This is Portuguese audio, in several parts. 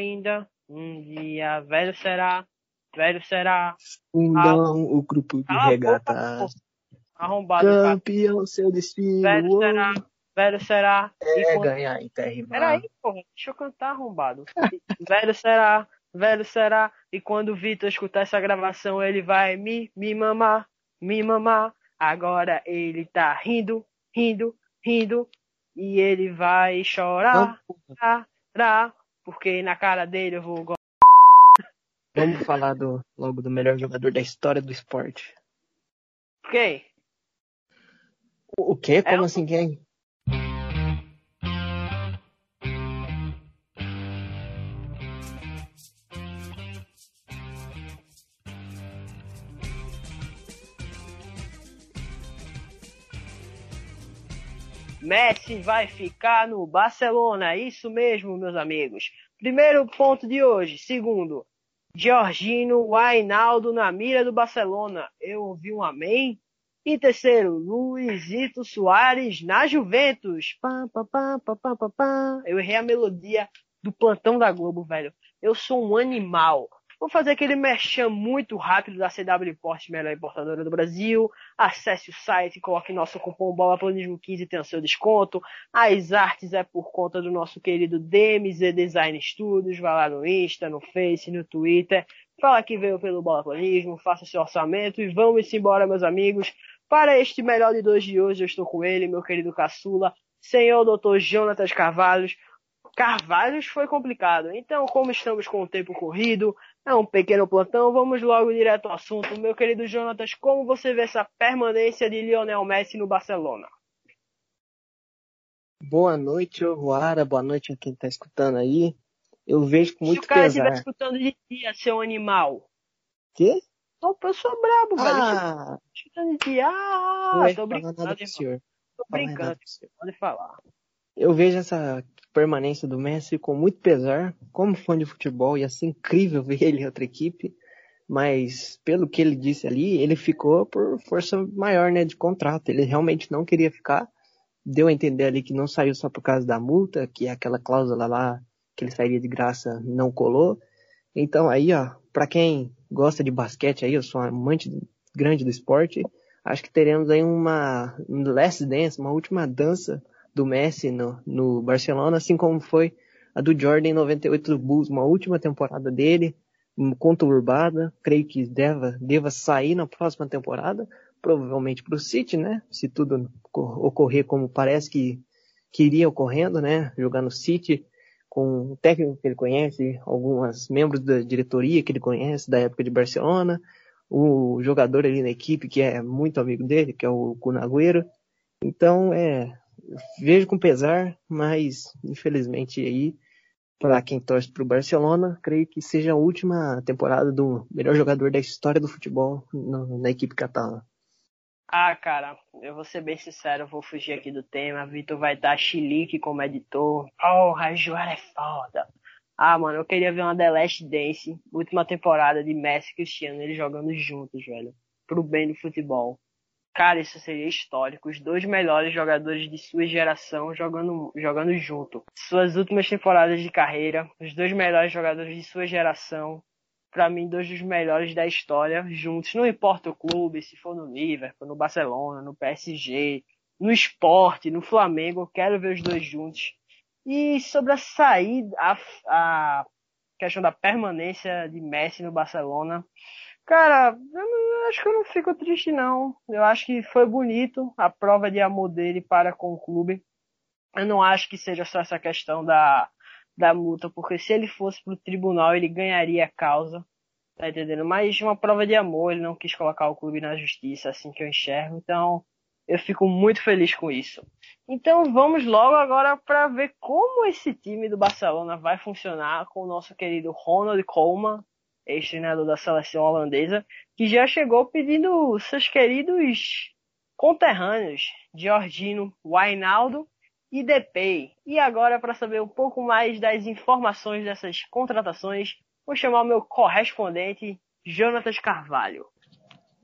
ainda. Um dia velho será, velho será. Fundão, o grupo de Cala a regata. boca, Arrombado, cara. Campeão, seu destino. Velho será, velho será. É quando- ganhar em terra. Peraí, porra, deixa eu cantar, arrombado. velho será, velho será. E quando o Vitor escutar essa gravação, ele vai me, me mamar, me mamar. Agora ele tá rindo, rindo, rindo. E ele vai chorar, chorar, porque na cara dele eu vou. Vamos falar do, logo do melhor jogador da história do esporte. Quem? O, o quê? Como É assim quem? Messi vai ficar no Barcelona, isso mesmo, meus amigos. Primeiro ponto de hoje. Segundo, Georgino Wainaldo na mira do Barcelona. Eu ouvi um amém. E terceiro, Luizito Soares na Juventus. Pá, pá, pá, pá, pá, pá. Eu errei a melodia do plantão da Globo, velho. Eu sou um animal. Vou fazer aquele merchan muito rápido da CW Import, melhor importadora do Brasil. Acesse o site, coloque nosso cupom Bola Planismo 15 e tenha seu desconto. As artes é por conta do nosso querido DMZ Design Studios. Vai lá no Insta, no Face, no Twitter. Fala que veio pelo Bola Planismo, faça seu orçamento e vamos embora, meus amigos. Para este melhor de dois de hoje, eu estou com ele, meu querido caçula, senhor Dr. Jonatas Carvalhos. Carvalhos foi complicado. Então, como estamos com o tempo corrido, é um pequeno plantão, vamos logo direto ao assunto. Meu querido Jonatas, como você vê essa permanência de Lionel Messi no Barcelona? Boa noite, Oruara. Boa noite a quem tá escutando aí. Eu vejo com Se muito o cara pesar. estiver escutando de dia, seu animal. Quê? Opa, eu sou brabo, velho. Ah, Escutando de dia. Ah, tô brincando, nada senhor. Tô brincando, nada senhor. pode falar. Eu vejo essa permanência do Messi com muito pesar. Como fã de futebol, ia ser incrível ver ele em outra equipe. Mas, pelo que ele disse ali, ele ficou por força maior, né, de contrato. Ele realmente não queria ficar. Deu a entender ali que não saiu só por causa da multa, que aquela cláusula lá que ele sairia de graça não colou. Então aí, ó, pra quem gosta de basquete aí, eu sou um amante grande do esporte, acho que teremos aí uma um last dance, uma última dança do Messi no, no Barcelona, assim como foi a do Jordan em 98 do Bulls, uma última temporada dele, um, conturbada, creio que deva, deva sair na próxima temporada, provavelmente para o City, né? Se tudo co- ocorrer como parece que, que iria ocorrendo, né? Jogar no City com o técnico que ele conhece, alguns membros da diretoria que ele conhece da época de Barcelona, o jogador ali na equipe que é muito amigo dele, que é o Kun Agüero. Então, é, vejo com pesar, mas infelizmente aí, para quem torce para o Barcelona, creio que seja a última temporada do melhor jogador da história do futebol na, na equipe catalã. Ah, cara, eu vou ser bem sincero, vou fugir aqui do tema. Vitor vai dar chilique como editor. Porra, Joara é foda. Ah, mano, eu queria ver uma The Last Dance, última temporada de Messi e Cristiano, eles jogando juntos, velho. Pro bem do futebol. Cara, isso seria histórico. Os dois melhores jogadores de sua geração jogando, jogando junto. Suas últimas temporadas de carreira, os dois melhores jogadores de sua geração. Pra mim, dois dos melhores da história juntos. Não importa o clube, se for no Liverpool, no Barcelona, no PSG, no esporte, no Flamengo, eu quero ver os dois juntos. E sobre a saída, a, a questão da permanência de Messi no Barcelona, cara, eu acho que eu não fico triste não. Eu acho que foi bonito a prova de amor dele para com o clube. Eu não acho que seja só essa questão da, da multa, porque se ele fosse pro tribunal, ele ganharia a causa. Tá entendendo? Mas uma prova de amor, ele não quis colocar o clube na justiça, assim que eu enxergo. Então, eu fico muito feliz com isso. Então, vamos logo agora para ver como esse time do Barcelona vai funcionar com o nosso querido Ronald Koeman, ex-treinador da seleção holandesa, que já chegou pedindo seus queridos conterrâneos, Georgino, Wijnaldum e Depay. E agora, para saber um pouco mais das informações dessas contratações, vou chamar o meu correspondente, Jonatas Carvalho.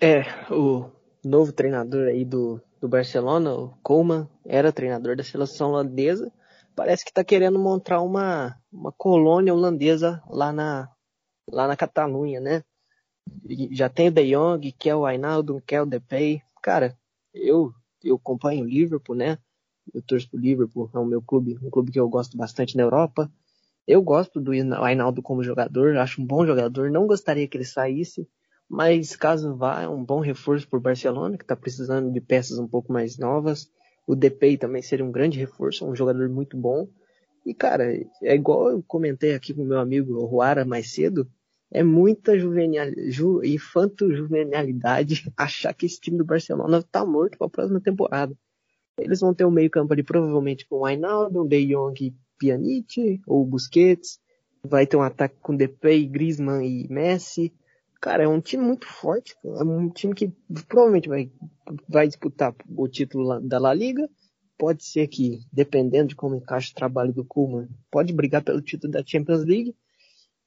É, o novo treinador aí do, do Barcelona, o Koeman, era treinador da seleção holandesa, parece que está querendo montar uma, uma colônia holandesa lá na, lá na Catalunha, né? já tem o De Jong, que é o Ainaldo, que é o Depay. Cara, eu, eu acompanho o Liverpool, né? Eu torço pro Liverpool, é o meu clube, um clube que eu gosto bastante na Europa. Eu gosto do Ainaldo como jogador, acho um bom jogador, não gostaria que ele saísse, mas caso vá, é um bom reforço para o Barcelona, que está precisando de peças um pouco mais novas. O Depay também seria um grande reforço, um jogador muito bom. E, cara, é igual eu comentei aqui com meu amigo Ruara mais cedo, é muita juvenil, ju, infanto-juvenilidade achar que esse time do Barcelona tá morto para a próxima temporada. Eles vão ter um meio campo ali provavelmente com Ainaldo, De Jong, Pjanic ou Busquets. Vai ter um ataque com Depay, Griezmann e Messi. Cara, é um time muito forte. É um time que provavelmente vai, vai disputar o título da La Liga. Pode ser que, dependendo de como encaixa o trabalho do Koeman, pode brigar pelo título da Champions League.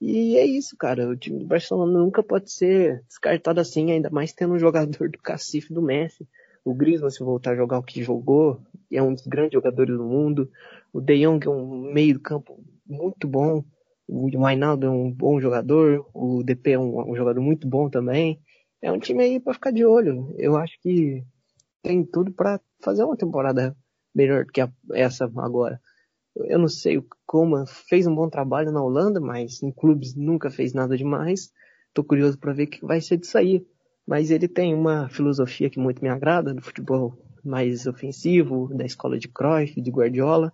E é isso, cara. O time do Barcelona nunca pode ser descartado assim, ainda mais tendo um jogador do cacife do Messi. O Griezmann, se voltar a jogar o que jogou, é um dos grandes jogadores do mundo. O De Jong é um meio do campo muito bom. O Wijnaldum é um bom jogador. O DP é um, um jogador muito bom também. É um time aí para ficar de olho. Eu acho que tem tudo para fazer uma temporada melhor que a, essa agora. Eu não sei o fez um bom trabalho na Holanda, mas em clubes nunca fez nada demais. Tô curioso para ver o que vai ser disso aí. Mas ele tem uma filosofia que muito me agrada do futebol mais ofensivo, da escola de Cruyff, de Guardiola.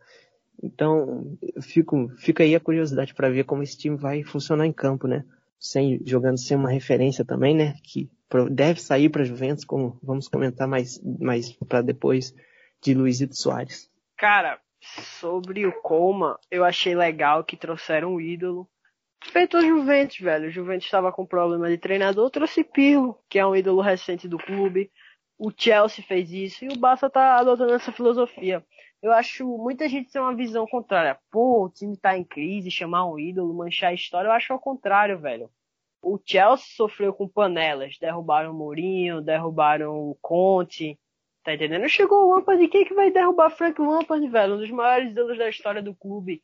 Então, fico, fica aí a curiosidade para ver como esse time vai funcionar em campo, né? Sem, jogando sem uma referência também, né? Que deve sair para Juventus, como vamos comentar mais, mais para depois de Luizito Soares. Cara, sobre o Coma, eu achei legal que trouxeram um ídolo. Feito a Juventus, velho. O Juventus estava com problema de treinador, trouxe Pirlo, que é um ídolo recente do clube. O Chelsea fez isso e o Barça tá adotando essa filosofia. Eu acho muita gente tem uma visão contrária. Pô, o time tá em crise, chamar um ídolo, manchar a história. Eu acho ao contrário, velho. O Chelsea sofreu com panelas. Derrubaram o Mourinho, derrubaram o Conte, Tá entendendo? Chegou o Lampard, quem é que vai derrubar Frank Lampard, velho? Um dos maiores ídolos da história do clube.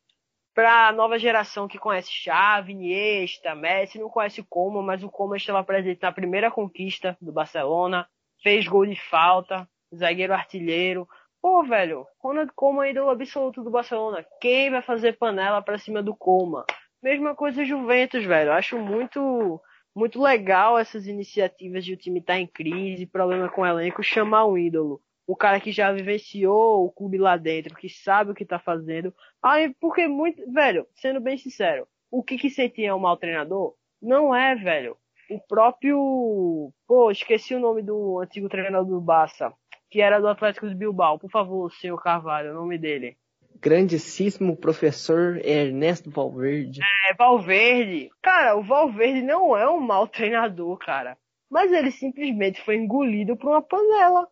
Pra nova geração que conhece Xavi, Iniesta, Messi, não conhece o Como, mas o Como estava presente na primeira conquista do Barcelona, fez gol de falta, zagueiro artilheiro. Pô, velho, Ronald Koeman é ídolo absoluto do Barcelona. Quem vai fazer panela pra cima do Koeman? Mesma coisa Juventus, velho. Acho muito muito legal essas iniciativas de o time estar tá em crise, problema com o elenco, chamar um ídolo. O cara que já vivenciou o clube lá dentro, que sabe o que tá fazendo. Aí, porque muito, velho, sendo bem sincero, o que que sentia é um mau treinador? Não é, velho. O próprio, pô, esqueci o nome do antigo treinador do Barça, que era do Atlético de Bilbao. Por favor, senhor Carvalho, o nome dele grandíssimo professor Ernesto Valverde. É, Valverde. Cara, o Valverde não é um mau treinador, cara. Mas ele simplesmente foi engolido por uma panela.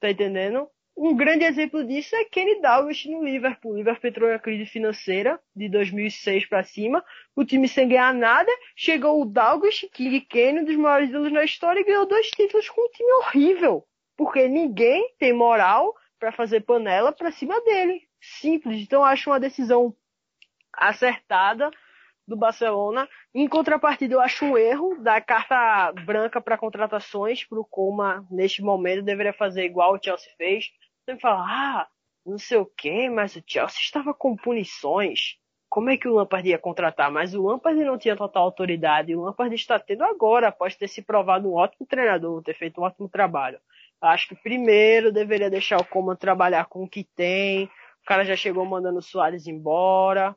Tá entendendo? Um grande exemplo disso é Kenny Dalglish no Liverpool. O Liverpool entrou na crise financeira de 2006 para cima. O time sem ganhar nada. Chegou o Dalglish, King Kenny, um dos maiores ídolos na história, e ganhou dois títulos com um time horrível. Porque ninguém tem moral para fazer panela pra cima dele simples. Então acho uma decisão acertada do Barcelona. Em contrapartida, eu acho um erro da carta branca para contratações para o Coma neste momento deveria fazer igual o Chelsea fez. Você fala, ah, não sei o que, mas o Chelsea estava com punições. Como é que o Lampard ia contratar? Mas o Lampard não tinha total autoridade. O Lampard está tendo agora, após ter se provado um ótimo treinador, ter feito um ótimo trabalho. Acho que primeiro deveria deixar o Coman trabalhar com o que tem, o cara já chegou mandando o Soares embora.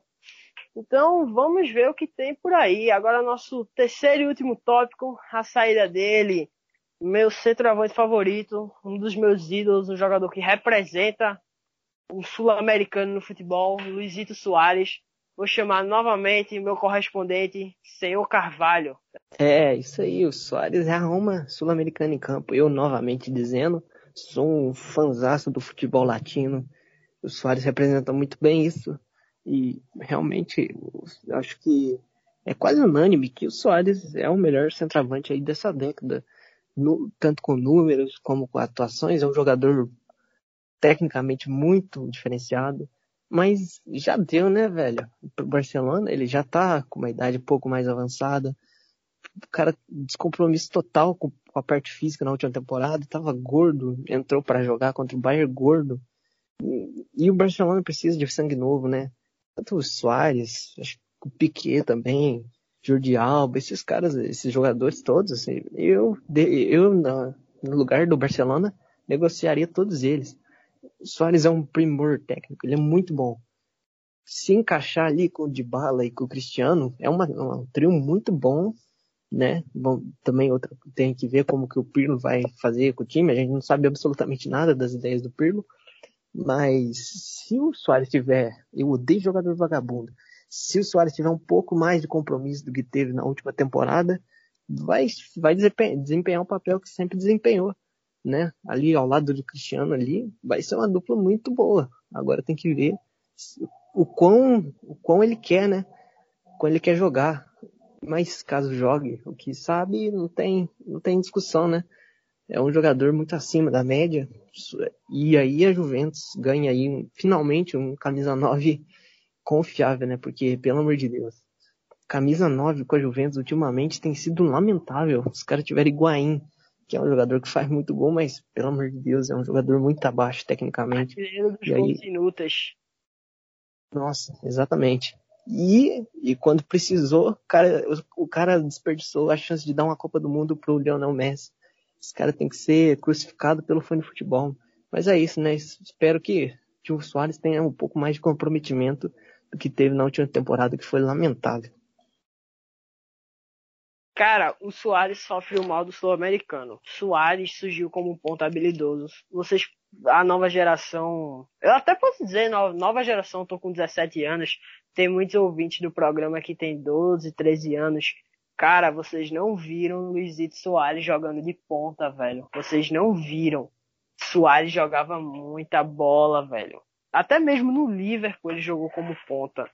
Então vamos ver o que tem por aí. Agora nosso terceiro e último tópico, a saída dele. Meu centroavante favorito, um dos meus ídolos, um jogador que representa o sul-americano no futebol, Luizito Soares. Vou chamar novamente meu correspondente, senhor Carvalho. É, isso aí, o Soares é a Roma sul-americana em campo. Eu novamente dizendo, sou um fanzaço do futebol latino o Soares representa muito bem isso. E realmente, acho que é quase unânime que o Soares é o melhor centroavante aí dessa década. No, tanto com números como com atuações. É um jogador tecnicamente muito diferenciado. Mas já deu, né, velho? Pro Barcelona, ele já tá com uma idade um pouco mais avançada. O cara descompromisso total com a parte física na última temporada, tava gordo, entrou para jogar contra o Bayern gordo. E, o Barcelona precisa de sangue novo, né? Tanto o Soares, acho que o Piquet também, Jordi Alba, esses caras, esses jogadores todos, assim, eu, eu no lugar do Barcelona negociaria todos eles. O Soares é um primor técnico, ele é muito bom. Se encaixar ali com o Dybala e com o Cristiano, é uma, um trio muito bom, né? Bom, também outra, tem que ver como que o Pirlo vai fazer com o time, a gente não sabe absolutamente nada das ideias do Pirlo, mas se o Soares tiver, eu odeio jogador vagabundo, se o Soares tiver um pouco mais de compromisso do que teve na última temporada, vai, vai desempenhar um papel que sempre desempenhou né, ali ao lado do Cristiano ali, vai ser uma dupla muito boa. Agora tem que ver o quão, o quão ele quer, né? Quando ele quer jogar. Mas caso jogue, o que sabe, não tem, não tem discussão, né? É um jogador muito acima da média. E aí a Juventus ganha aí finalmente um camisa 9 confiável, né? Porque, pelo amor de Deus, camisa 9 com a Juventus ultimamente tem sido lamentável. Os caras tiveram Higuaín, que é um jogador que faz muito gol, mas, pelo amor de Deus, é um jogador muito abaixo tecnicamente. Dos e aí... inúteis. Nossa, exatamente. E, e quando precisou, o cara, o cara desperdiçou a chance de dar uma Copa do Mundo pro Lionel Messi. Esse cara tem que ser crucificado pelo fã de futebol. Mas é isso, né? Espero que, o Soares tenha um pouco mais de comprometimento do que teve na última temporada, que foi lamentável. Cara, o Soares sofre o mal do sul-americano. Soares surgiu como um ponto habilidoso. Vocês, a nova geração, eu até posso dizer, nova geração, tô com 17 anos, tem muitos ouvintes do programa que tem 12, 13 anos. Cara, vocês não viram Luizito Soares jogando de ponta, velho. Vocês não viram. Soares jogava muita bola, velho. Até mesmo no Liverpool ele jogou como ponta.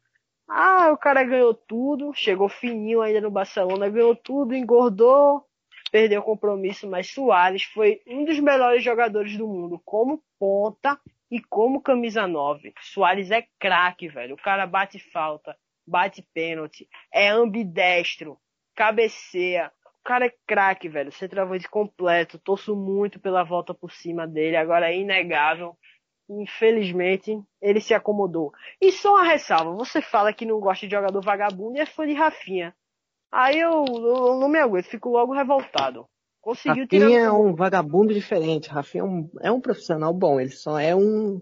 Ah, o cara ganhou tudo, chegou fininho ainda no Barcelona, ganhou tudo, engordou, perdeu o compromisso, mas Soares foi um dos melhores jogadores do mundo como ponta e como camisa 9. Soares é craque, velho. O cara bate falta, bate pênalti, é ambidestro, cabeceia. O cara é craque, velho. Centroavante completo. Torço muito pela volta por cima dele. Agora é inegável infelizmente, ele se acomodou. E só uma ressalva, você fala que não gosta de jogador vagabundo e é fã de Rafinha. Aí eu, eu não me aguento, fico logo revoltado. Conseguiu Rafinha tirar... é um vagabundo diferente. Rafinha é um, é um profissional bom, ele só é um,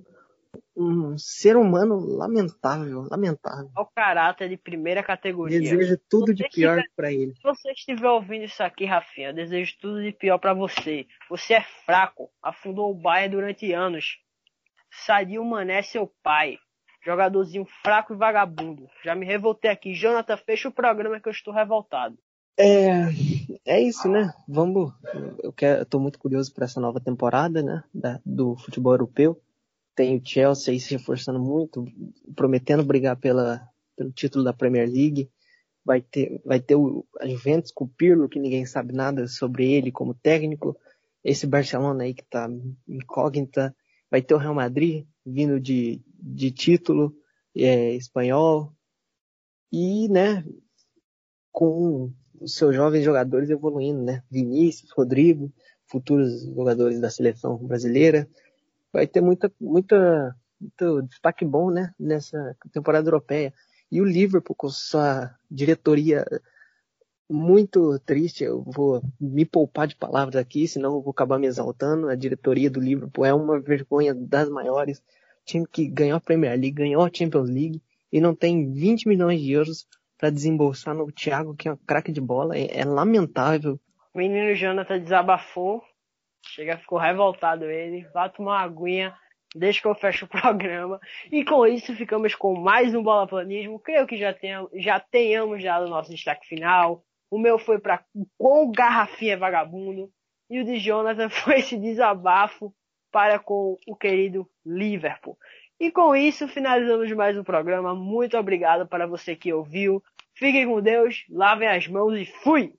um ser humano lamentável, lamentável. O caráter de primeira categoria. Desejo tudo de pior para ele. Se você estiver ouvindo isso aqui, Rafinha, desejo tudo de pior para você. Você é fraco, afundou o Bayern durante anos. Sadio Mané, seu pai. Jogadorzinho fraco e vagabundo. Já me revoltei aqui. Jonathan, fecha o programa que eu estou revoltado. É, é isso, né? Vamos. Eu, quero, eu tô muito curioso para essa nova temporada, né? Da, do futebol europeu. Tem o Chelsea se reforçando muito, prometendo brigar pela, pelo título da Premier League. Vai ter, vai ter o a Juventus com o Pirlo, que ninguém sabe nada sobre ele como técnico. Esse Barcelona aí que tá incógnita vai ter o Real Madrid vindo de, de título é, espanhol e, né, com os seus jovens jogadores evoluindo, né, Vinícius, Rodrigo, futuros jogadores da seleção brasileira, vai ter muita, muita, muito destaque bom, né, nessa temporada europeia. E o Liverpool com sua diretoria muito triste. Eu vou me poupar de palavras aqui, senão eu vou acabar me exaltando. A diretoria do Liverpool é uma vergonha das maiores. Time que ganhou a Premier League, ganhou a Champions League e não tem 20 milhões de euros para desembolsar no Thiago, que é um craque de bola. É, é, lamentável. O menino Jonathan desabafou. Chega, ficou revoltado ele. Vá tomar uma aguinha. Deixa que eu fecho o programa. E com isso ficamos com mais um Bola Planismo. Creio que já, tenha, já tenhamos dado o nosso destaque final. O meu foi para com garrafinha vagabundo. E o de Jonathan foi esse desabafo para com o querido Liverpool. E com isso finalizamos mais um programa. Muito obrigado para você que ouviu. Fiquem com Deus, lavem as mãos e fui!